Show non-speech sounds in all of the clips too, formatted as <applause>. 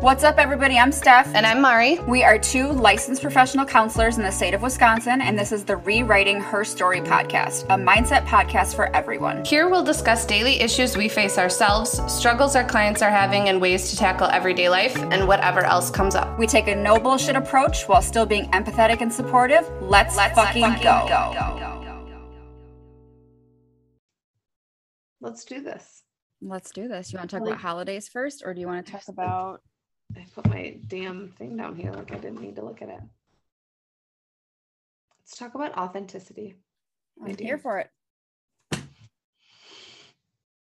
What's up, everybody? I'm Steph. And I'm Mari. We are two licensed professional counselors in the state of Wisconsin, and this is the Rewriting Her Story podcast, a mindset podcast for everyone. Here we'll discuss daily issues we face ourselves, struggles our clients are having, and ways to tackle everyday life and whatever else comes up. We take a no bullshit approach while still being empathetic and supportive. Let's, Let's fucking, fucking go. go. Let's do this. Let's do this. You want to talk like, about holidays first, or do you want to talk about I put my damn thing down here like I didn't need to look at it. Let's talk about authenticity. I'm here for it.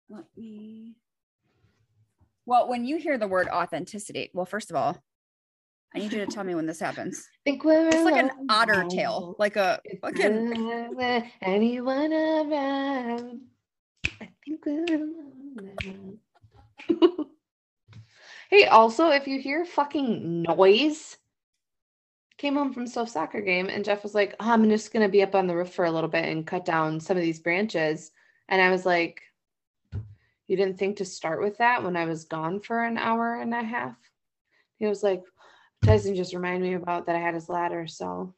Let me. Well, when you hear the word authenticity, well, first of all, I need you to tell me when this happens. I <laughs> think we're it's like an otter tail, like a fucking <laughs> anyone around. I think we're <laughs> Hey, also, if you hear fucking noise, came home from Soph soccer game and Jeff was like, oh, I'm just gonna be up on the roof for a little bit and cut down some of these branches. And I was like, You didn't think to start with that when I was gone for an hour and a half? He was like, Tyson just reminded me about that I had his ladder, so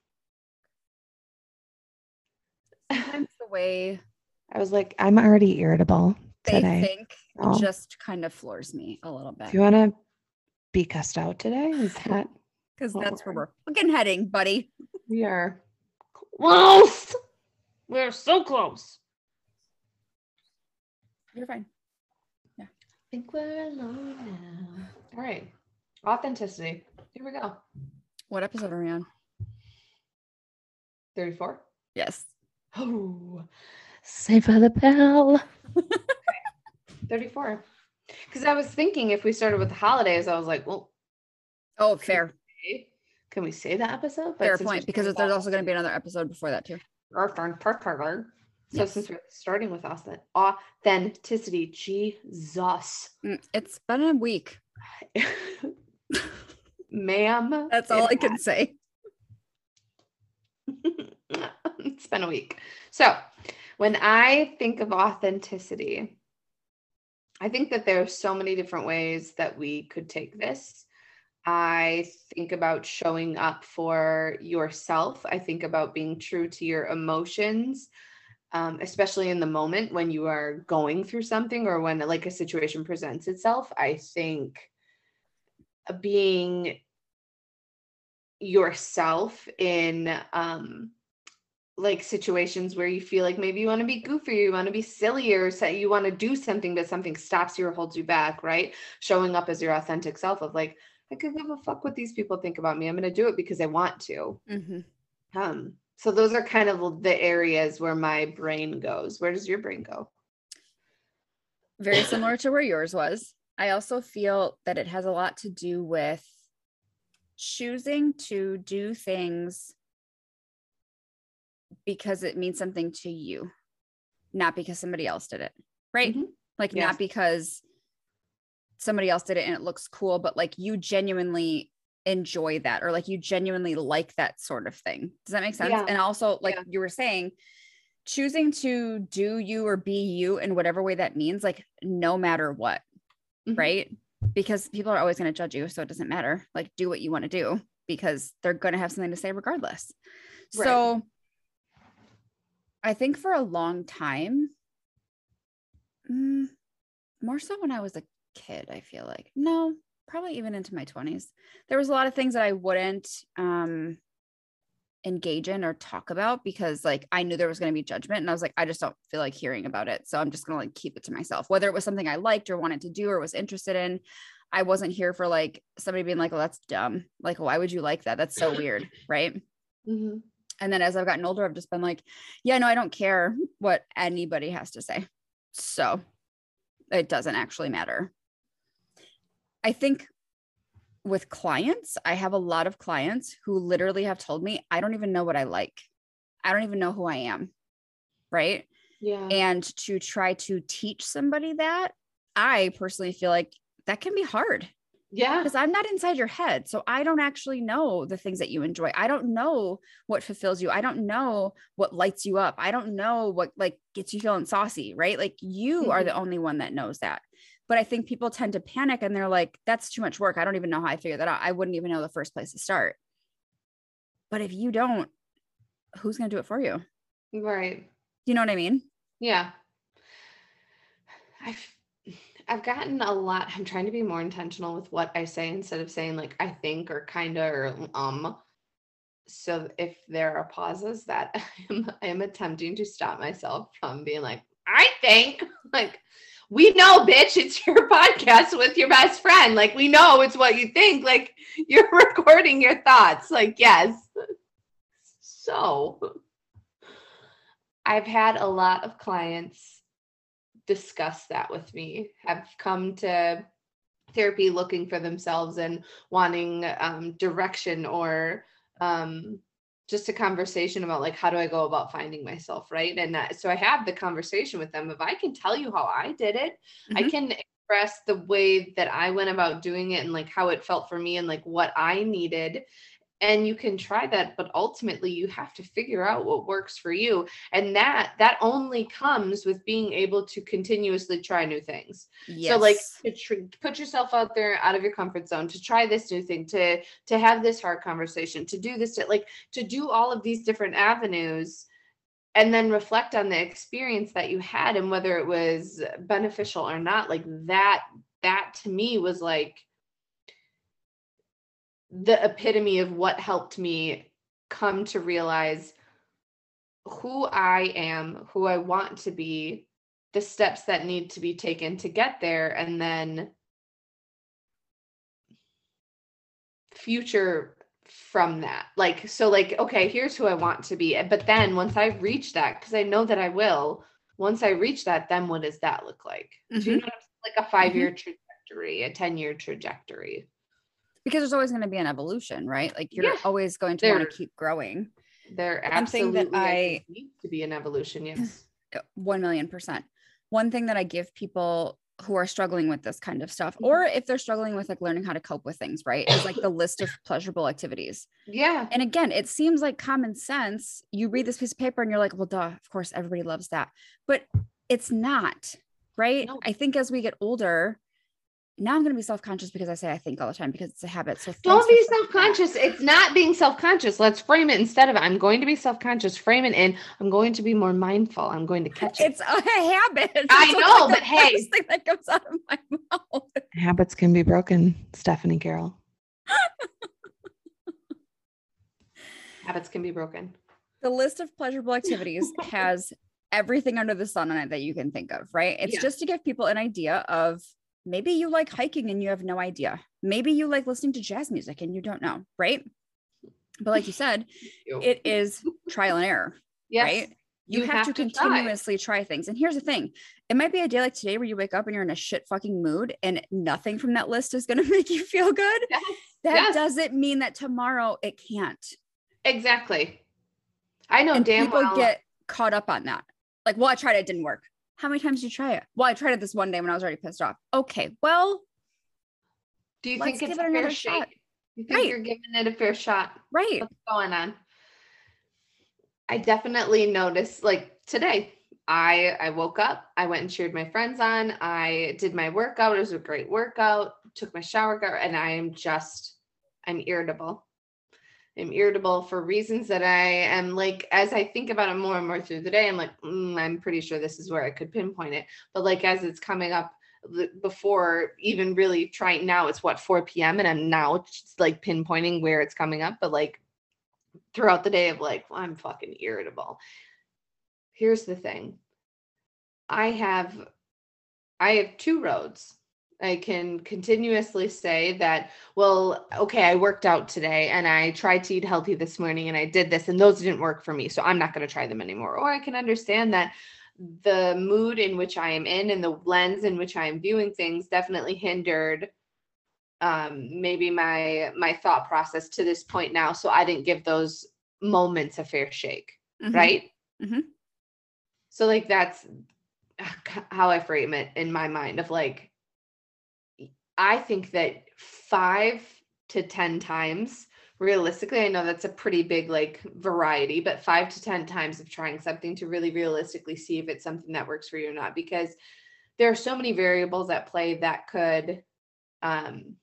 sometimes the way <laughs> I was like, I'm already irritable they today. think oh. just kind of floors me a little bit. Do you want to be cussed out today? Is <laughs> that because that's where we're fucking heading, buddy? We are close. We're so close. You're fine. Yeah. I think we're alone now. All right. Authenticity. Here we go. What episode are we on? 34? Yes. Oh, save by the bell. <laughs> 34. Because I was thinking if we started with the holidays, I was like, well, oh, fair. Can we say that episode? But fair point, because there's also going to be another episode before that too. Park So yes. since we're starting with authenticity, Jesus, mm, it's been a week, <laughs> ma'am. That's all I can say. <laughs> it's been a week. So when I think of authenticity, I think that there are so many different ways that we could take this. I think about showing up for yourself. I think about being true to your emotions, um, especially in the moment when you are going through something or when like a situation presents itself. I think being yourself in um, like situations where you feel like maybe you want to be goofy, you want to be silly, or say you want to do something, but something stops you or holds you back, right? Showing up as your authentic self of like, I could give a fuck what these people think about me. I'm going to do it because I want to. Mm-hmm. Um, so those are kind of the areas where my brain goes. Where does your brain go? Very <laughs> similar to where yours was. I also feel that it has a lot to do with choosing to do things because it means something to you, not because somebody else did it. Right. Mm-hmm. Like, yes. not because somebody else did it and it looks cool, but like you genuinely enjoy that or like you genuinely like that sort of thing. Does that make sense? Yeah. And also, like yeah. you were saying, choosing to do you or be you in whatever way that means, like no matter what. Mm-hmm. Right. Because people are always going to judge you. So it doesn't matter. Like, do what you want to do because they're going to have something to say regardless. Right. So, I think for a long time, mm, more so when I was a kid, I feel like. No, probably even into my 20s. There was a lot of things that I wouldn't um, engage in or talk about because like I knew there was going to be judgment and I was like I just don't feel like hearing about it. So I'm just going to like keep it to myself. Whether it was something I liked or wanted to do or was interested in, I wasn't here for like somebody being like, "Oh, that's dumb." Like, why would you like that? That's so weird, right? <laughs> Mm-hmm. And then as I've gotten older, I've just been like, yeah, no, I don't care what anybody has to say. So it doesn't actually matter. I think with clients, I have a lot of clients who literally have told me, I don't even know what I like. I don't even know who I am. Right. Yeah. And to try to teach somebody that, I personally feel like that can be hard. Yeah. Because I'm not inside your head. So I don't actually know the things that you enjoy. I don't know what fulfills you. I don't know what lights you up. I don't know what like gets you feeling saucy, right? Like you mm-hmm. are the only one that knows that. But I think people tend to panic and they're like, that's too much work. I don't even know how I figure that out. I wouldn't even know the first place to start. But if you don't, who's going to do it for you? Right. You know what I mean? Yeah. I've I've gotten a lot. I'm trying to be more intentional with what I say instead of saying like I think or kinda or um. So if there are pauses that <laughs> I am I am attempting to stop myself from being like, I think <laughs> like we know, bitch, it's your podcast with your best friend. Like, we know it's what you think. Like, <laughs> you're recording your thoughts. Like, yes. So, I've had a lot of clients discuss that with me, have come to therapy looking for themselves and wanting um, direction or um, just a conversation about like how do I go about finding myself, right? And that, so I have the conversation with them. If I can tell you how I did it, mm-hmm. I can express the way that I went about doing it and like how it felt for me and like what I needed and you can try that but ultimately you have to figure out what works for you and that that only comes with being able to continuously try new things yes. so like to tr- put yourself out there out of your comfort zone to try this new thing to to have this hard conversation to do this to, like to do all of these different avenues and then reflect on the experience that you had and whether it was beneficial or not like that that to me was like the epitome of what helped me come to realize who I am, who I want to be, the steps that need to be taken to get there, and then future from that. Like, so, like, okay, here's who I want to be. But then once I reach that, because I know that I will, once I reach that, then what does that look like? Mm-hmm. Do you mm-hmm. know Like a five year mm-hmm. trajectory, a 10 year trajectory because there's always going to be an evolution, right? Like you're yeah. always going to want to keep growing. There absolutely that I needs to be an evolution. <sighs> Yes, one million percent. One thing that I give people who are struggling with this kind of stuff, mm-hmm. or if they're struggling with like learning how to cope with things, right, is like the list of pleasurable activities. Yeah. And again, it seems like common sense. You read this piece of paper and you're like, well, duh, of course, everybody loves that, but it's not, right? No. I think as we get older, now I'm going to be self conscious because I say I think all the time because it's a habit. So don't be self conscious. It's not being self conscious. Let's frame it instead of I'm going to be self conscious. Frame it in I'm going to be more mindful. I'm going to catch it. It's a habit. <laughs> It's I know, like but hey, thing that comes out of my mouth. Habits can be broken, Stephanie Carroll. <laughs> habits can be broken. The list of pleasurable activities <laughs> has everything under the sun on it that you can think of, right? It's yeah. just to give people an idea of Maybe you like hiking and you have no idea. Maybe you like listening to jazz music and you don't know, right? But like you said, <laughs> it is trial and error, yes. right? You, you have, have, to, to continuously try. try. things. And here's the thing it might be a day like today where you wake up and you're in a shit fucking mood and nothing from that list is going <laughs> to make you feel good. Yes. That yes. doesn't mean that tomorrow it can't. Exactly. I know and damn people well. get caught up on that. Like, well, I tried it, it didn't work. How many times did you try it? Well, I tried it this one day when I was already pissed off. Okay, well, do you think it's a fair shot? You think right. you're giving it a fair shot? Right. What's going on? I definitely noticed like today. I I woke up, I went and cheered my friends on. I did my workout. It was a great workout. Took my shower, and I am just I'm irritable. I'm irritable for reasons that I am like, as I think about it more and more through the day, I'm like, mm, I'm pretty sure this is where I could pinpoint it. But like, as it's coming up before even really trying now, it's what 4 p.m. and I'm now just like pinpointing where it's coming up. But like throughout the day, of like, well, I'm fucking irritable. Here's the thing I have, I have two roads I can continuously say that, well, okay, I worked out today and I tried to eat healthy this morning and I did this and those didn't work for me. So I'm not going to try them anymore. Or I can understand that the mood in which I am in and the lens in which I am viewing things definitely hindered um maybe my my thought process to this point now so i didn't give those moments a fair shake mm-hmm. right mm-hmm. so like that's how i frame it in my mind of like I think that five to 10 times, realistically, I know that's a pretty big like variety, but five to 10 times of trying something to really realistically see if it's something that works for you or not. Because there are so many variables at play that could um,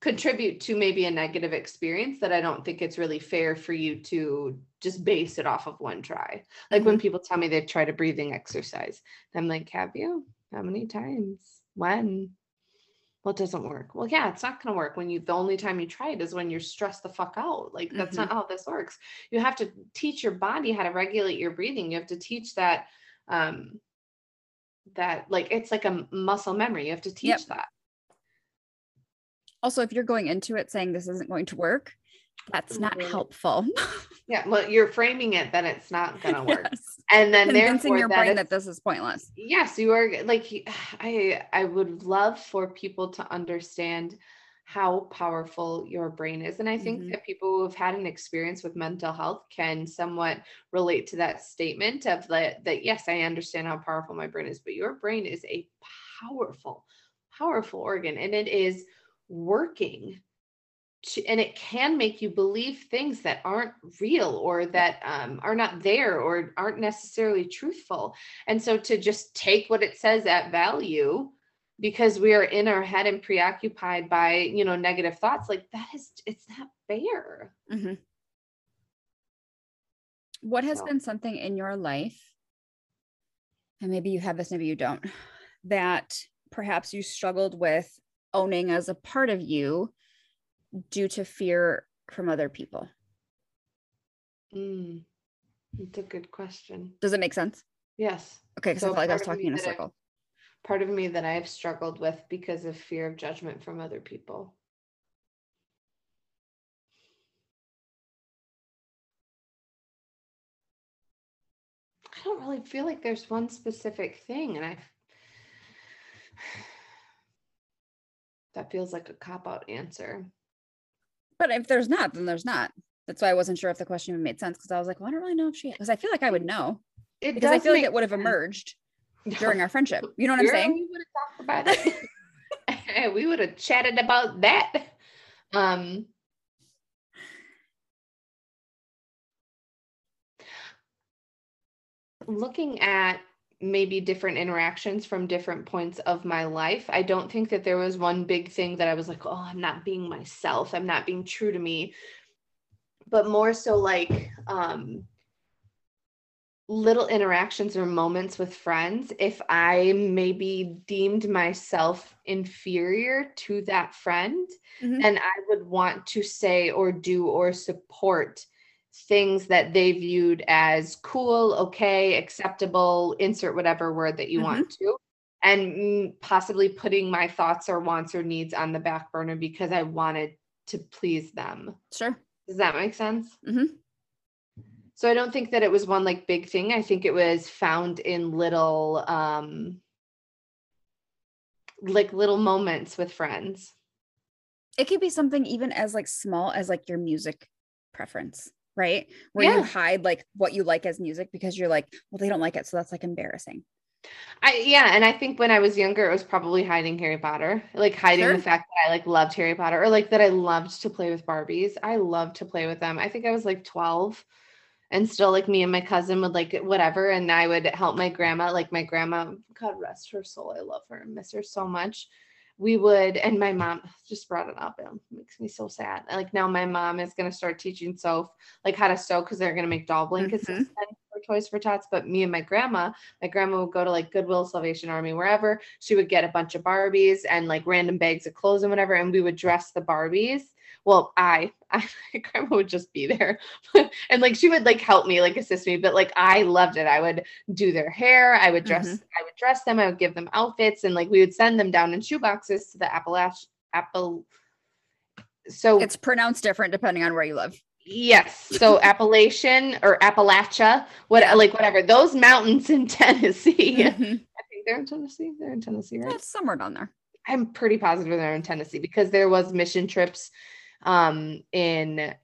contribute to maybe a negative experience that I don't think it's really fair for you to just base it off of one try. Like mm-hmm. when people tell me they've tried a breathing exercise, I'm like, have you? How many times? When? Well, it doesn't work. Well, yeah, it's not going to work when you, the only time you try it is when you're stressed the fuck out. Like, that's mm-hmm. not how this works. You have to teach your body how to regulate your breathing. You have to teach that, um, that like it's like a muscle memory. You have to teach yep. that. Also, if you're going into it saying this isn't going to work, that's not helpful. <laughs> yeah, well, you're framing it that it's not going to work, yes. and then convincing your brain that this is pointless. Yes, you are like <sighs> I. I would love for people to understand how powerful your brain is, and I think mm-hmm. that people who have had an experience with mental health can somewhat relate to that statement of that. That yes, I understand how powerful my brain is, but your brain is a powerful, powerful organ, and it is working to, and it can make you believe things that aren't real or that um, are not there or aren't necessarily truthful and so to just take what it says at value because we are in our head and preoccupied by you know negative thoughts like that is it's not fair mm-hmm. what has so. been something in your life and maybe you have this maybe you don't that perhaps you struggled with owning as a part of you due to fear from other people? Mm, that's a good question. Does it make sense? Yes. Okay, because so I felt like I was talking in a circle. I, part of me that I've struggled with because of fear of judgment from other people. I don't really feel like there's one specific thing, and I <sighs> that feels like a cop out answer. But if there's not, then there's not. That's why I wasn't sure if the question even made sense because I was like, well, I don't really know if she because I feel like I would know. It because I feel like it would have emerged during our friendship. You know what I'm saying? We would have talked about it. <laughs> we would have chatted about that. Um looking at maybe different interactions from different points of my life. I don't think that there was one big thing that I was like, oh, I'm not being myself. I'm not being true to me. But more so like um, little interactions or moments with friends. If I maybe deemed myself inferior to that friend, mm-hmm. and I would want to say or do or support things that they viewed as cool, okay, acceptable, insert whatever word that you mm-hmm. want to, and possibly putting my thoughts or wants or needs on the back burner because I wanted to please them. Sure. Does that make sense? Mm-hmm. So I don't think that it was one like big thing. I think it was found in little, um, like little moments with friends. It could be something even as like small as like your music preference right? Where yeah. you hide like what you like as music because you're like, well, they don't like it. So that's like embarrassing. I yeah, and I think when I was younger, it was probably hiding Harry Potter, like hiding sure. the fact that I like loved Harry Potter, or like that I loved to play with Barbies. I loved to play with them. I think I was like 12 and still like me and my cousin would like whatever and i would help my grandma like my grandma god rest her soul i love her miss her so much we would, and my mom just brought it up. It makes me so sad. Like now, my mom is going to start teaching Soph like how to sew because they're going to make doll blankets mm-hmm. For Toys for Tots. But me and my grandma, my grandma would go to like Goodwill, Salvation Army, wherever. She would get a bunch of Barbies and like random bags of clothes and whatever, and we would dress the Barbies well i <laughs> i grandma would just be there <laughs> and like she would like help me like assist me but like i loved it i would do their hair i would dress mm-hmm. i would dress them i would give them outfits and like we would send them down in shoe boxes to the appalach apple so it's pronounced different depending on where you live yes. So <laughs> appalachian or appalachia what yeah. like whatever. Those mountains in <laughs> tennessee. Mm-hmm. i think they're in tennessee? They're in tennessee right? That's somewhere down there. I'm pretty positive they're in tennessee because there was mission trips um, in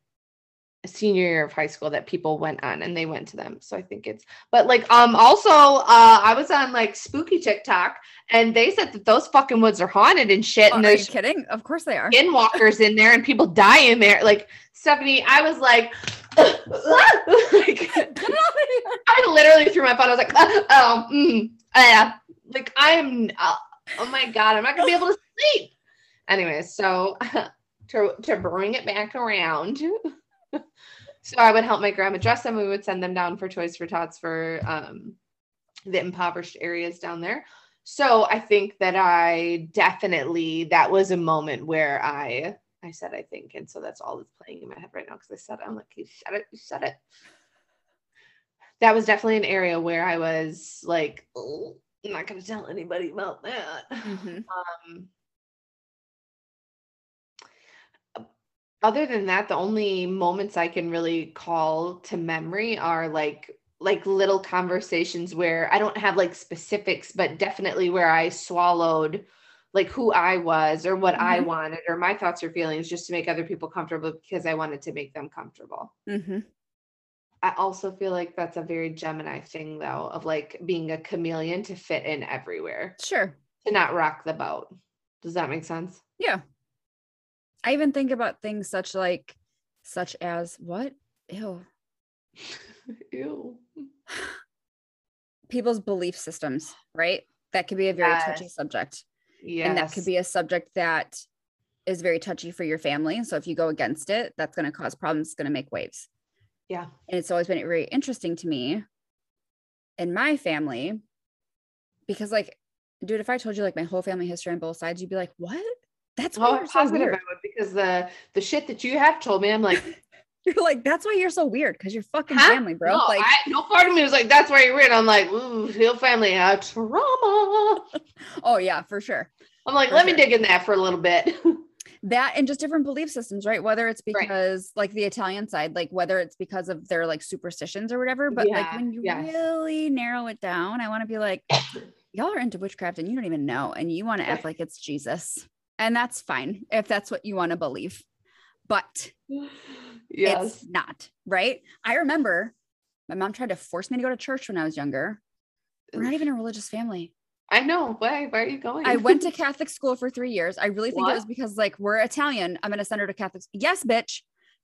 senior year of high school that people went on and they went to them so i think it's but like um also uh i was on like spooky tiktok and they said that those fucking woods are haunted and shit oh, and there's kidding of course they are skinwalkers in there and people die in there like stephanie i was like, <laughs> like i literally threw my phone i was like oh mm, yeah like I am. Uh, oh my god, I'm not gonna be able to sleep. Anyway, so <laughs> to to bring it back around. So I would help my grandma dress them. We would send them down for Toys for Tots for um, the impoverished areas down there. So I think that I definitely that was a moment where I I said I think, and so that's all that's playing in my head right now because I said. I'm like, you said it, you said it. That was definitely an area where I was like, oh, I'm not gonna tell anybody about that. Mm-hmm. Um, other than that, the only moments I can really call to memory are like like little conversations where I don't have like specifics, but definitely where I swallowed like who I was or what mm-hmm. I wanted or my thoughts or feelings just to make other people comfortable because I wanted to make them comfortable. Mm-hmm. I also feel like that's a very Gemini thing though, of like being a chameleon to fit in everywhere. Sure. To not rock the boat. Does that make sense? Yeah. I even think about things such like such as what? Ew. <laughs> Ew. <sighs> People's belief systems, right? That could be a very yes. touchy subject. Yeah. And that could be a subject that is very touchy for your family. So if you go against it, that's going to cause problems, it's going to make waves. Yeah. And it's always been very interesting to me in my family because like dude, if I told you like my whole family history on both sides, you'd be like, "What? That's why oh, you're so weird." Because the the shit that you have told me, I'm like, <laughs> you're like, that's why you're so weird because you're fucking huh? family, bro. No, like, I, no part of me was like, that's why you're weird. I'm like, ooh, family trauma. <laughs> oh yeah, for sure. I'm like, for let sure. me dig in that for a little bit. <laughs> that and just different belief systems, right? Whether it's because right. like the Italian side, like whether it's because of their like superstitions or whatever. But yeah, like when you really narrow it down, I want to be like, y'all are into witchcraft and you don't even know, and you want to act like it's Jesus. And that's fine if that's what you want to believe. But <sighs> yes. it's not, right? I remember my mom tried to force me to go to church when I was younger. We're not even a religious family. I know. Why? Why are you going? I went to <laughs> Catholic school for three years. I really think what? it was because like we're Italian. I'm gonna send her to Catholic. Yes, bitch.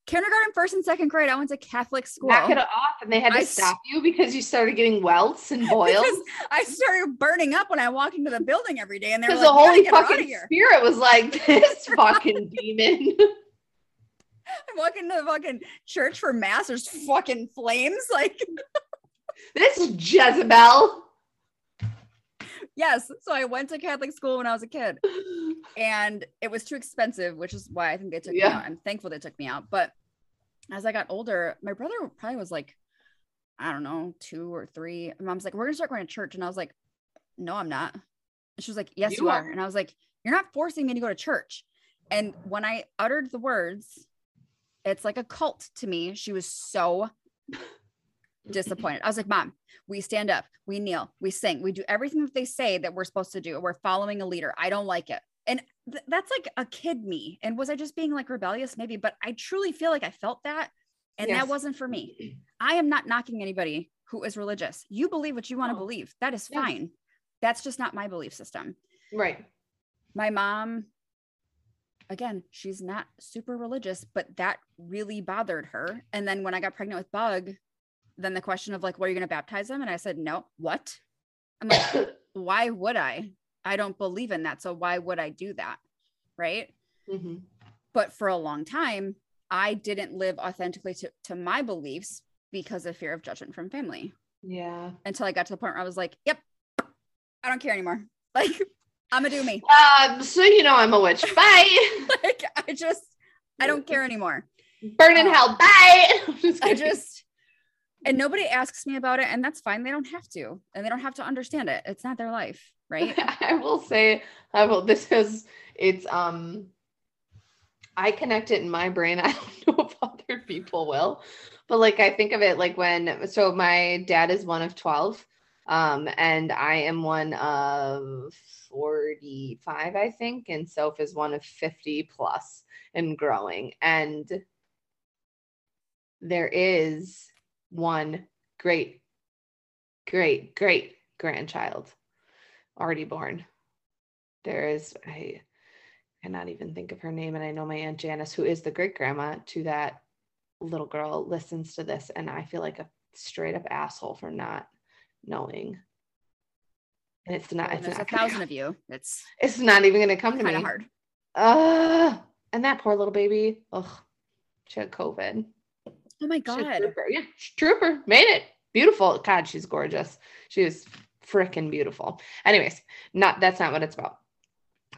Kindergarten, first and second grade, I went to Catholic school. Knock it off, and they had to I stop you because you started getting welts and <laughs> boils. I started burning up when I walked into the building every day, and because like, the Holy fucking Spirit was like <laughs> this <laughs> fucking demon. I walk into the fucking church for mass. There's fucking flames. Like this is Jezebel. Yes. So I went to Catholic school when I was a kid. <sighs> And it was too expensive, which is why I think they took yeah. me out. I'm thankful they took me out. But as I got older, my brother probably was like, I don't know, two or three. My mom's like, We're gonna start going to church. And I was like, No, I'm not. And she was like, Yes, you, you are. are. And I was like, You're not forcing me to go to church. And when I uttered the words, it's like a cult to me. She was so <laughs> disappointed. I was like, Mom, we stand up, we kneel, we sing, we do everything that they say that we're supposed to do. We're following a leader. I don't like it. Th- that's like a kid me. And was I just being like rebellious? Maybe, but I truly feel like I felt that. And yes. that wasn't for me. I am not knocking anybody who is religious. You believe what you want to oh. believe. That is yes. fine. That's just not my belief system. Right. My mom again, she's not super religious, but that really bothered her. And then when I got pregnant with Bug, then the question of like, what are you going to baptize them? And I said, no, what? I'm like, <coughs> why would I? I don't believe in that. So why would I do that? Right. Mm-hmm. But for a long time, I didn't live authentically to, to my beliefs because of fear of judgment from family. Yeah. Until I got to the point where I was like, yep, I don't care anymore. <laughs> Like, I'm gonna do me. Um, so you know I'm a witch. <laughs> Bye. like I just I don't care anymore. Burn in um, hell. Bye. <laughs> just I just and nobody asks me about it, and that's fine. They don't have to, and they don't have to understand it. It's not their life, <laughs> right? I will say, I will. This is it's um. I connect it in my brain. <laughs> I don't know if other people will, but like I think of it like when so my dad is one of twelve, um, and I am one of 45, I think, and Soph is one of 50 plus and growing. And there is one great, great, great grandchild already born. There is, I cannot even think of her name. And I know my Aunt Janice, who is the great grandma to that little girl, listens to this. And I feel like a straight up asshole for not knowing and it's not. It's there's not a thousand of you. It's it's not even going to come to me. kind of hard. Uh, and that poor little baby. Oh, she had COVID. Oh my god. trooper. Yeah, trooper made it. Beautiful. God, she's gorgeous. She is freaking beautiful. Anyways, not that's not what it's about.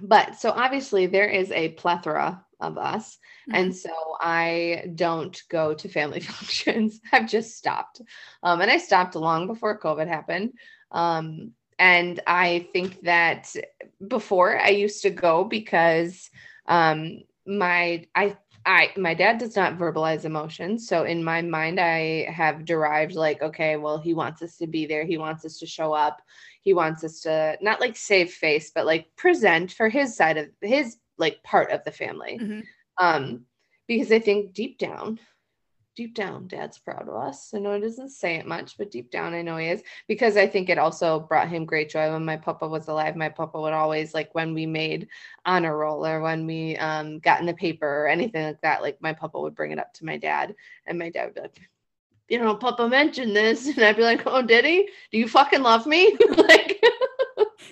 But so obviously there is a plethora of us. And so I don't go to family <laughs> functions. I've just stopped. Um, and I stopped long before COVID happened. Um, and I think that before I used to go because um, my I I my dad does not verbalize emotions. So in my mind, I have derived like, okay, well, he wants us to be there. He wants us to show up. He wants us to not like save face, but like present for his side of his like part of the family. Mhm. Um, because I think deep down, deep down, dad's proud of us. I know he doesn't say it much, but deep down, I know he is because I think it also brought him great joy when my papa was alive. My papa would always like when we made honor roll or when we um, got in the paper or anything like that. Like my papa would bring it up to my dad, and my dad would be like, "You know, Papa mentioned this," <laughs> and I'd be like, "Oh, did he? Do you fucking love me? <laughs> like,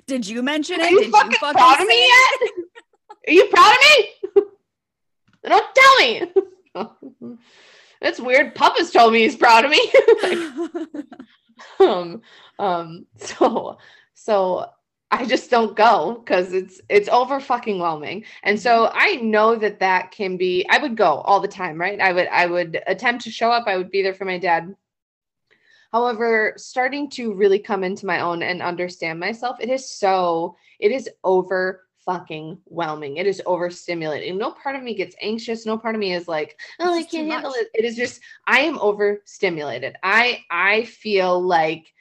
Did you mention are it? you Did fucking you fucking proud of me it? yet? Are you proud of me? <laughs> Don't tell me." That's weird. Papa's told me he's proud of me. <laughs> <laughs> um, um, so so I just don't go because it's it's over fucking whelming. And so I know that that can be. I would go all the time, right? I would I would attempt to show up. I would be there for my dad. However, starting to really come into my own and understand myself, it is so it is over fucking whelming. It is overstimulating. No part of me gets anxious. No part of me is like, oh, I can't handle much. it. It is just I am overstimulated. I I feel like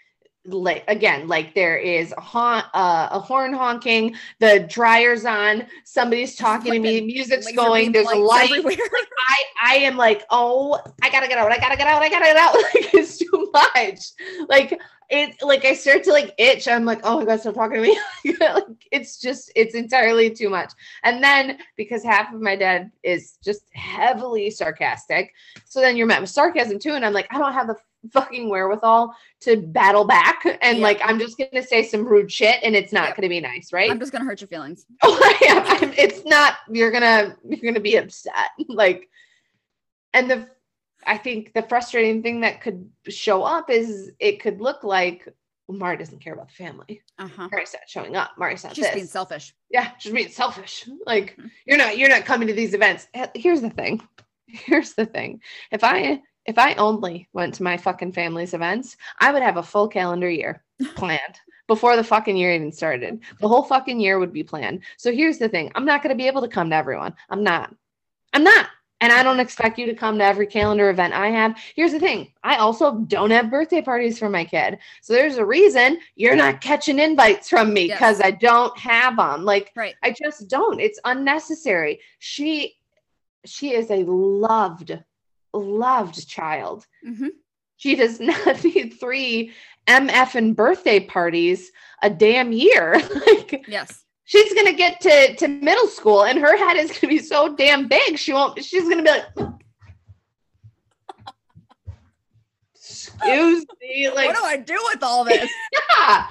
like again like there is a hon- uh, a horn honking the dryer's on somebody's talking to me music's going there's light everywhere. I I am like, oh, I gotta get out, I gotta get out, I gotta get out. <laughs> Like it's too much. Like it like I start to like itch. I'm like, oh my god, stop talking to me. <laughs> like it's just it's entirely too much. And then because half of my dad is just heavily sarcastic, so then you're met with sarcasm too. And I'm like, I don't have the fucking wherewithal to battle back. And Yeah. like I'm just gonna say some rude shit and it's not Yep. gonna be nice, right? I'm just gonna hurt your feelings. <laughs> Oh, I am. I'm, it's not. You're gonna. You're gonna be upset. <laughs> Like, and the. I think the frustrating thing that could show up is it could look like well, Mari doesn't care about the family. Uh-huh. Mari's not showing up. Mari's not She's this. being selfish. yeah, she's being selfish. <laughs> Like Mhm. you're not. You're not coming to these events. Here's the thing. <laughs> Here's the thing. If I if I only went to my fucking family's events, I would have a full calendar year <laughs> planned before the fucking year even started. The whole fucking year would be planned. So here's the thing I'm not going to be able to come to everyone. I'm not. I'm not. And I don't expect you to come to every calendar event I have. Here's the thing I also don't have birthday parties for my kid. So there's a reason you're not catching invites from me Yes. because I don't have them. Like, Right. I just don't. It's unnecessary. She she is a loved, loved child. Mhm. She does <laughs> not need three MF and birthday parties a damn year. <laughs> like Yes. She's gonna get to, to middle school and her head is gonna be so damn big. She won't she's gonna be like Excuse <laughs> me, like what do I do with all this? <laughs> yeah.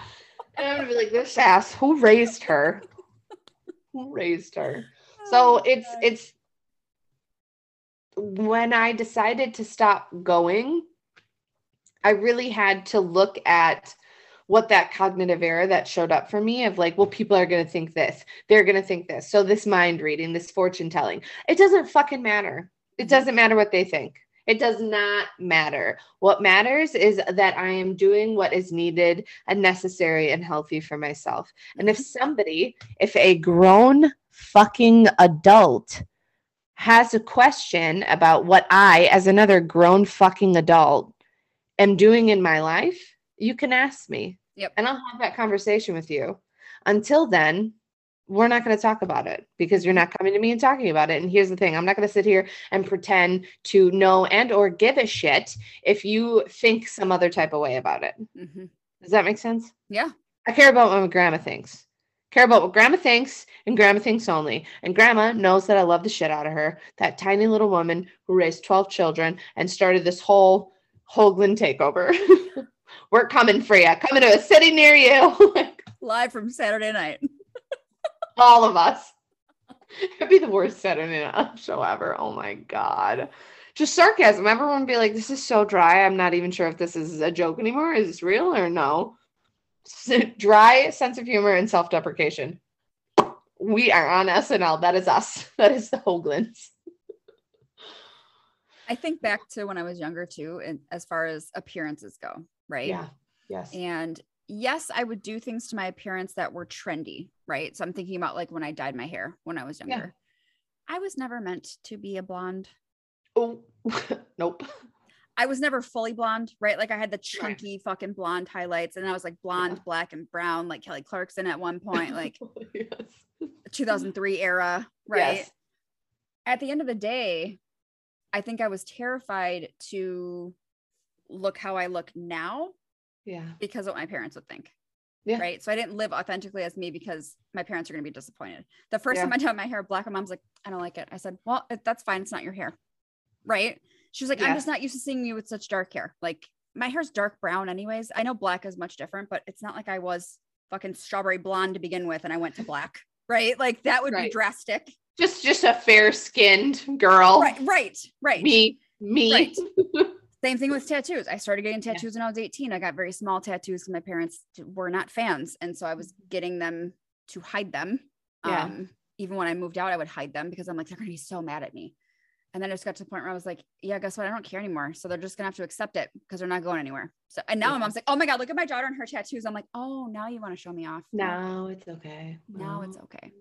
And I'm gonna be like, this ass, who raised her? Who raised her? So Oh, it's God. it's when I decided to stop going, I really had to look at what that cognitive error that showed up for me of like, well, people are going to think this, they're going to think this. So, this mind reading, this fortune telling, it doesn't fucking matter. It doesn't matter what they think. It does not matter. What matters is that I am doing what is needed and necessary and healthy for myself. And if somebody, if a grown fucking adult has a question about what I, as another grown fucking adult, am doing in my life, you can ask me. Yep. And I'll have that conversation with you. Until then, we're not going to talk about it because you're not coming to me and talking about it. And here's the thing I'm not going to sit here and pretend to know and or give a shit if you think some other type of way about it. Mhm. Does that make sense? Yeah. I care about what my grandma thinks. Care about what grandma thinks and grandma thinks only. And grandma knows that I love the shit out of her. That tiny little woman who raised 12 children and started this whole Hoagland takeover. <laughs> We're coming for you. Coming to a city near you. <laughs> live from Saturday night. <laughs> All of us. It'd be the worst Saturday night <laughs> show ever. Oh my god. Just sarcasm. Everyone would be like, "This is so dry. I'm not even sure if this is a joke anymore. Is this real or no?" dry sense of humor and self-deprecation. We are on SNL. That is us. That is the Hoaglins. I think back to when I was younger too, and as far as appearances go, right? Yeah. Yes. And yes, I would do things to my appearance that were trendy, right? So I'm thinking about like when I dyed my hair when I was younger. Yeah. I was never meant to be a blonde. Oh, <laughs> nope. I was never fully blonde, right? Like I had the chunky right. fucking blonde highlights, and I was like blonde, yeah. black, and brown, like Kelly Clarkson at one point, <laughs> like <laughs> yes. 2003 era, right? Yes. At the end of the day, I think I was terrified to look how I look now. Yeah. Because of what my parents would think. Yeah. Right. So I didn't live authentically as me because my parents are going to be disappointed. The first yeah. time I dyed my hair black, my mom's like, I don't like it. I said, Well, that's fine. It's not your hair. Right. She was like, yeah. I'm just not used to seeing you with such dark hair. Like my hair's dark brown, anyways. I know black is much different, but it's not like I was fucking strawberry blonde to begin with and I went to black. Right. Like that would right. be drastic just just a fair skinned girl. Right, right, right. Me, me. Right. <laughs> Same thing with tattoos. I started getting tattoos yeah. when I was 18. I got very small tattoos because my parents were not fans. And so I was getting them to hide them. Yeah. Um, even when I moved out, I would hide them because I'm like, they're gonna be so mad at me. And then I just got to the point where I was like, yeah, guess what? I don't care anymore. So they're just gonna have to accept it because they're not going anywhere. So and now yeah. my mom's like, oh my God, look at my daughter and her tattoos. I'm like, oh, now you want to show me off. No, it's okay. Now oh. it's okay.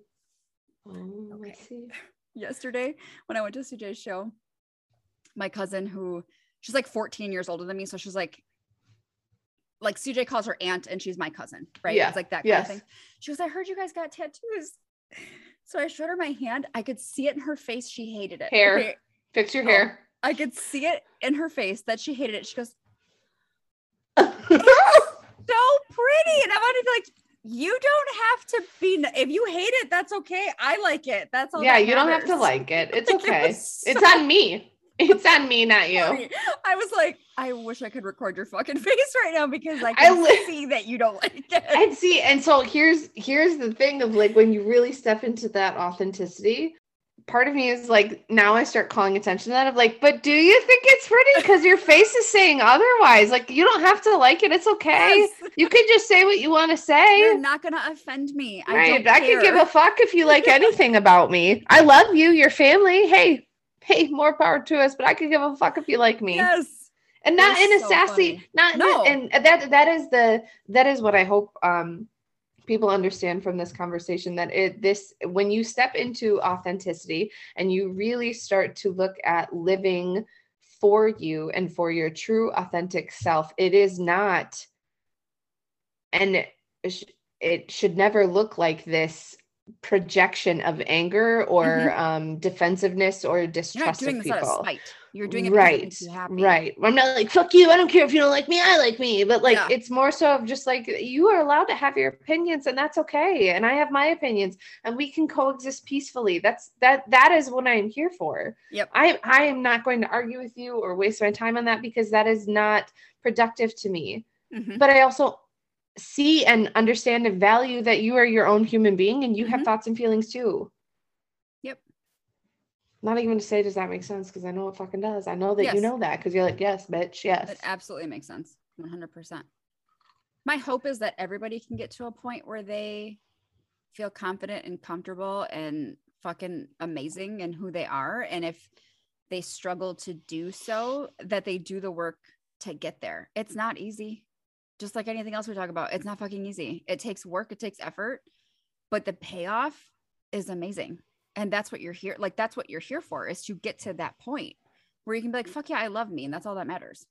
Oh, okay. <laughs> Yesterday, when I went to CJ's show, my cousin, who she's like 14 years older than me, so she's like, like CJ calls her aunt, and she's my cousin, right? Yeah. It's like that kind yes. of thing. She goes, I heard you guys got tattoos. So I showed her my hand. I could see it in her face. She hated it. Hair. Okay. Fix your oh, hair. I could see it in her face that she hated it. She goes, <laughs> so pretty. And I wanted to be like, you don't have to be if you hate it that's okay i like it that's all yeah that you don't have to like it it's <laughs> okay it so it's on me <laughs> it's on me not you i was like i wish i could record your fucking <laughs> face right now because i can I li- see that you don't like it and see and so here's here's the thing of like when you really step into that authenticity part of me is like now I start calling attention to that of like, but do you think it's pretty? <laughs> Because your face is saying otherwise. Like you don't have to like it. It's okay. Yes. You can just say what you want to say. You're not gonna offend me. I right. I can give a fuck if you like anything about me. I love you, your family. Hey, hey, more power to us, but I could give a fuck if you like me. Yes. And not in a so sassy, funny. not no. and that that is the that is what I hope um people understand from this conversation that it this when you step into authenticity and you really start to look at living for you and for your true authentic self it is not and it should never look like this projection of anger or mm-hmm. um, defensiveness or distrust of people. You're doing it right, right. I'm not like fuck you. I don't care if you don't like me. I like me. But like, yeah. it's more so of just like you are allowed to have your opinions, and that's okay. And I have my opinions, and we can coexist peacefully. That's that. That is what I am here for. Yep. I I am not going to argue with you or waste my time on that because that is not productive to me. Mm-hmm. But I also see and understand and value that you are your own human being and you mm-hmm. have thoughts and feelings too. Yep. Not even to say, does that make sense? Because I know it fucking does. I know that yes. you know that because you're like, yes, bitch, yes. It absolutely makes sense. 100%. My hope is that everybody can get to a point where they feel confident and comfortable and fucking amazing in who they are. And if they struggle to do so, that they do the work to get there. It's not easy. Just like anything else we talk about, it's not fucking easy. It takes work, it takes effort, but the payoff is amazing. And that's what you're here like that's what you're here for is to get to that point where you can be like fuck yeah i love me and that's all that matters.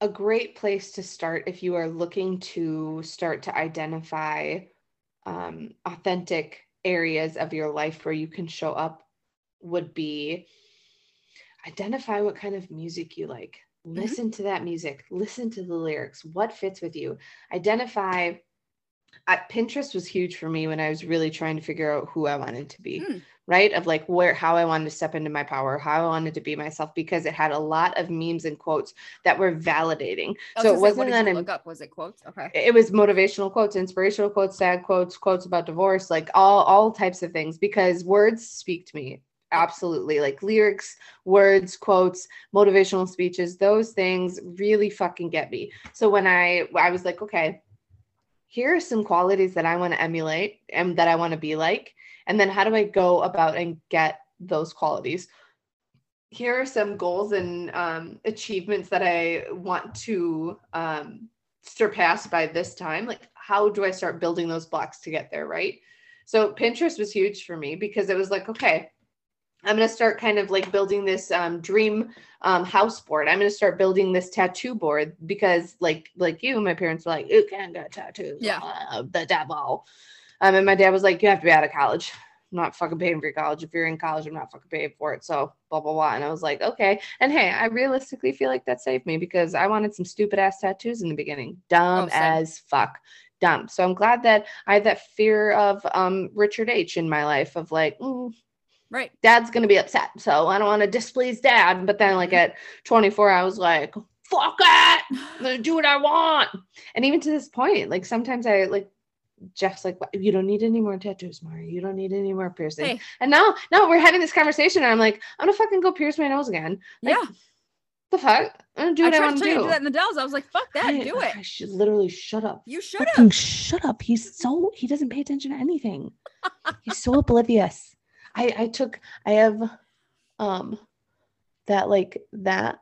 A great place to start if you are looking to start to identify um, authentic areas of your life where you can show up would be identify what kind of music you like mm-hmm. listen to that music listen to the lyrics what fits with you identify I, Pinterest was huge for me when I was really trying to figure out who I wanted to be. Mm. right? Of like where how I wanted to step into my power, how I wanted to be myself, because it had a lot of memes and quotes that were validating. So it wasn't that look up. Was it quotes? Okay. It was motivational quotes, inspirational quotes, sad quotes, quotes about divorce, like all all types of things, because words speak to me. Absolutely. Like lyrics, words, quotes, motivational speeches, those things really fucking get me. So when I I was like, okay, here are some qualities that I want to emulate and that I want to be like and then how do I go about and get those qualities? Here are some goals and um, achievements that I want to um, surpass by this time. Like, how do I start building those blocks to get there? Right. So, Pinterest was huge for me because it was like, okay, I'm going to start kind of like building this um, dream um, house board. I'm going to start building this tattoo board because, like, like you, my parents were like, "You can't get tattoos." Yeah, uh, the devil. Um, and my dad was like, you have to be out of college. I'm not fucking paying for your college. If you're in college, I'm not fucking paying for it. So blah blah blah. And I was like, okay. And hey, I realistically feel like that saved me because I wanted some stupid ass tattoos in the beginning. Dumb oh, as fuck. Dumb. So I'm glad that I had that fear of um Richard H in my life of like, mm, right. Dad's gonna be upset. So I don't want to displease dad. But then like at 24, I was like, fuck it. I'm gonna do what I want. And even to this point, like sometimes I like Jeff's like, you don't need any more tattoos, Mari. You don't need any more piercing. Hey. And now, now we're having this conversation, and I'm like, I'm gonna fucking go pierce my nose again. Like, yeah. The fuck? I'm gonna do what I, I want to do. do that in the Dells. I was like, fuck that, I, do it. I should literally shut up. You should have. Shut up. He's so he doesn't pay attention to anything. He's so oblivious. I I took I have um that like that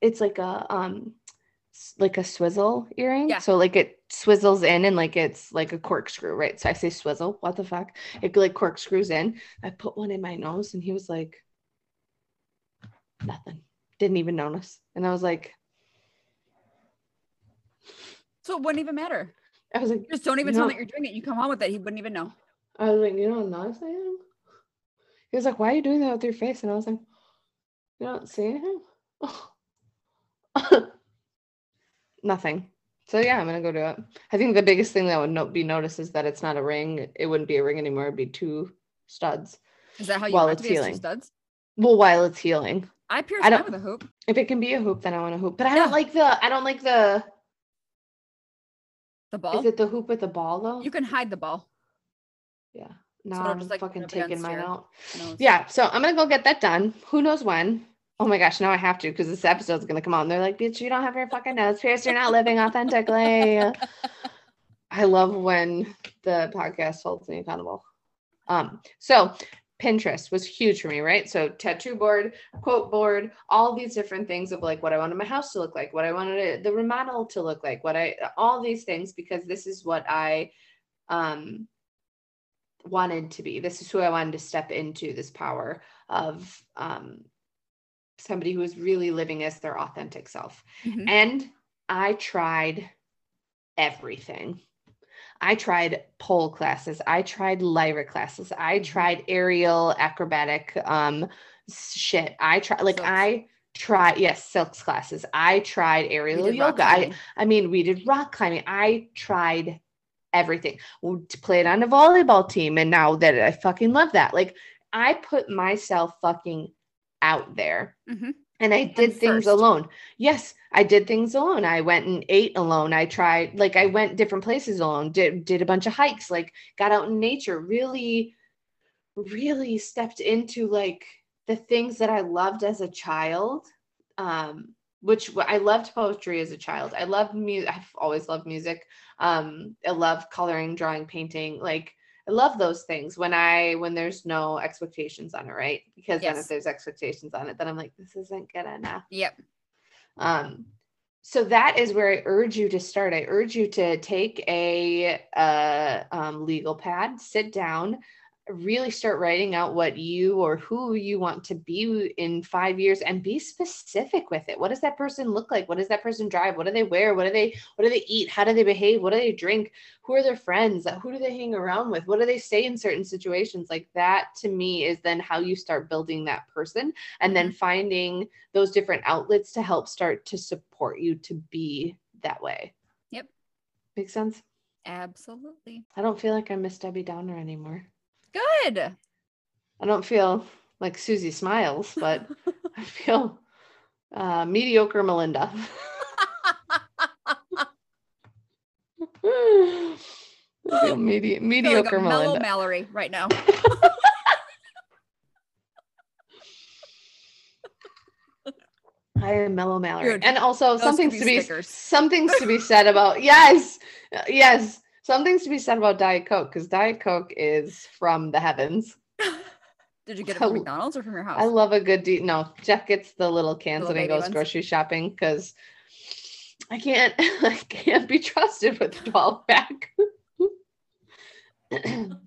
it's like a um like a swizzle earring. Yeah. So like it swizzles in and like it's like a corkscrew, right? So I say swizzle. What the fuck? It like corkscrews in. I put one in my nose and he was like, nothing. Didn't even notice. And I was like, so it wouldn't even matter. I was like, just don't even tell him that you're doing it. You come home with it. He wouldn't even know. I was like, you know, not saying. He was like, why are you doing that with your face? And I was like, you don't see him. <laughs> nothing. So yeah, I'm gonna go do it. I think the biggest thing that would no- be noticed is that it's not a ring. It wouldn't be a ring anymore. It'd be two studs. Is that how you while want it's it to healing? studs? Well, while it's healing. I pierce I don't, with a hoop. If it can be a hoop, then I want a hoop. But I yeah. don't like the. I don't like the. The ball. Is it the hoop with the ball though? You can hide the ball. Yeah. No, so I'm just like fucking taking mine out. Yeah, so I'm gonna go get that done. Who knows when? Oh my gosh, now I have to because this episode's gonna come out and they're like, bitch, you don't have your fucking nose pierced, you're not living authentically. <laughs> I love when the podcast holds me accountable. Um, so Pinterest was huge for me, right? So tattoo board, quote board, all these different things of like what I wanted my house to look like, what I wanted the remodel to look like, what I all these things because this is what I um wanted to be. This is who I wanted to step into this power of um somebody who is really living as their authentic self. Mm-hmm. And I tried everything. I tried pole classes. I tried lyra classes. I mm-hmm. tried aerial acrobatic um shit. I tried like silks. I tried yes, silks classes. I tried aerial yoga. I I mean, we did rock climbing. I tried everything. To play it on a volleyball team and now that I fucking love that. Like I put myself fucking out there. Mm-hmm. And I did and things alone. Yes, I did things alone. I went and ate alone. I tried like I went different places alone. Did did a bunch of hikes, like got out in nature, really really stepped into like the things that I loved as a child. Um which I loved poetry as a child. I loved music. I've always loved music. Um, I love coloring, drawing, painting. Like I love those things when I when there's no expectations on it, right? Because yes. then if there's expectations on it, then I'm like, this isn't good enough. Yep. Um, so that is where I urge you to start. I urge you to take a, a um, legal pad, sit down, really start writing out what you or who you want to be in five years and be specific with it. What does that person look like? What does that person drive? What do they wear? What do they what do they eat? How do they behave? What do they drink? Who are their friends? Who do they hang around with? What do they say in certain situations? Like that to me is then how you start building that person and then mm-hmm. finding those different outlets to help start to support you to be that way. Yep. Makes sense? Absolutely. I don't feel like i miss debbie downer anymore Good. I don't feel like Susie Smiles, but <laughs> I feel uh, mediocre Melinda. <laughs> <laughs> medi- mediocre like Melinda. Mallory right now. I am mellow Mallory, Good. and also Those something to be something's to be said about yes, yes, something's to be said about Diet Coke because Diet Coke is from the heavens. <laughs> Did you get it from McDonald's or from your house? I love a good no. Jeff gets the little cans little when he goes ones. grocery shopping because I can't <laughs> I can't be trusted with the 12 pack. <laughs>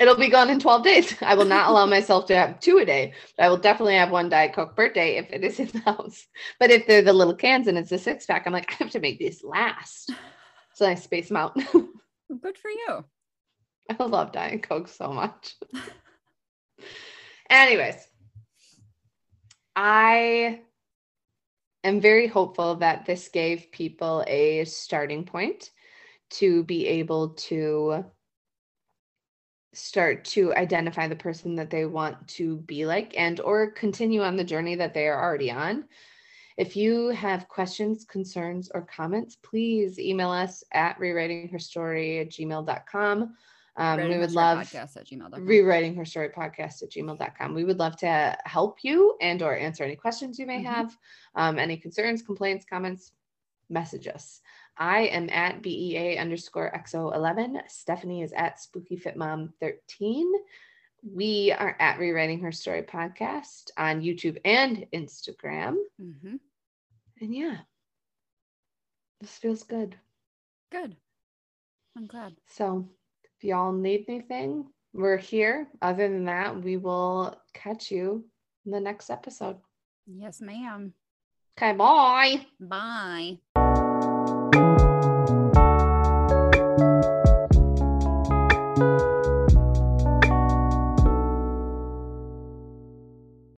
It'll be gone in 12 days. I will not allow myself to have two a day, but I will definitely have one Diet Coke birthday if it is in the house. But if they're the little cans and it's a six pack, I'm like, I have to make this last. So I space them out. <laughs> Good for you. I love Diet Coke so much. <laughs> Anyways, I am very hopeful that this gave people a starting point to be able to start to identify the person that they want to be like and or continue on the journey that they are already on if you have questions concerns or comments please email us at rewriting her story at gmail.com um, we would love podcast at gmail.com. rewriting her story podcast at gmail.com. We would love to help you and or answer any questions you may mm-hmm. have, um, any concerns, complaints, comments, message us. I am at BEA underscore XO11. Stephanie is at SpookyFitMom13. We are at Rewriting Her Story podcast on YouTube and Instagram. Mm-hmm. And yeah, this feels good. Good. I'm glad. So if y'all need anything, we're here. Other than that, we will catch you in the next episode. Yes, ma'am. Okay, bye. Bye.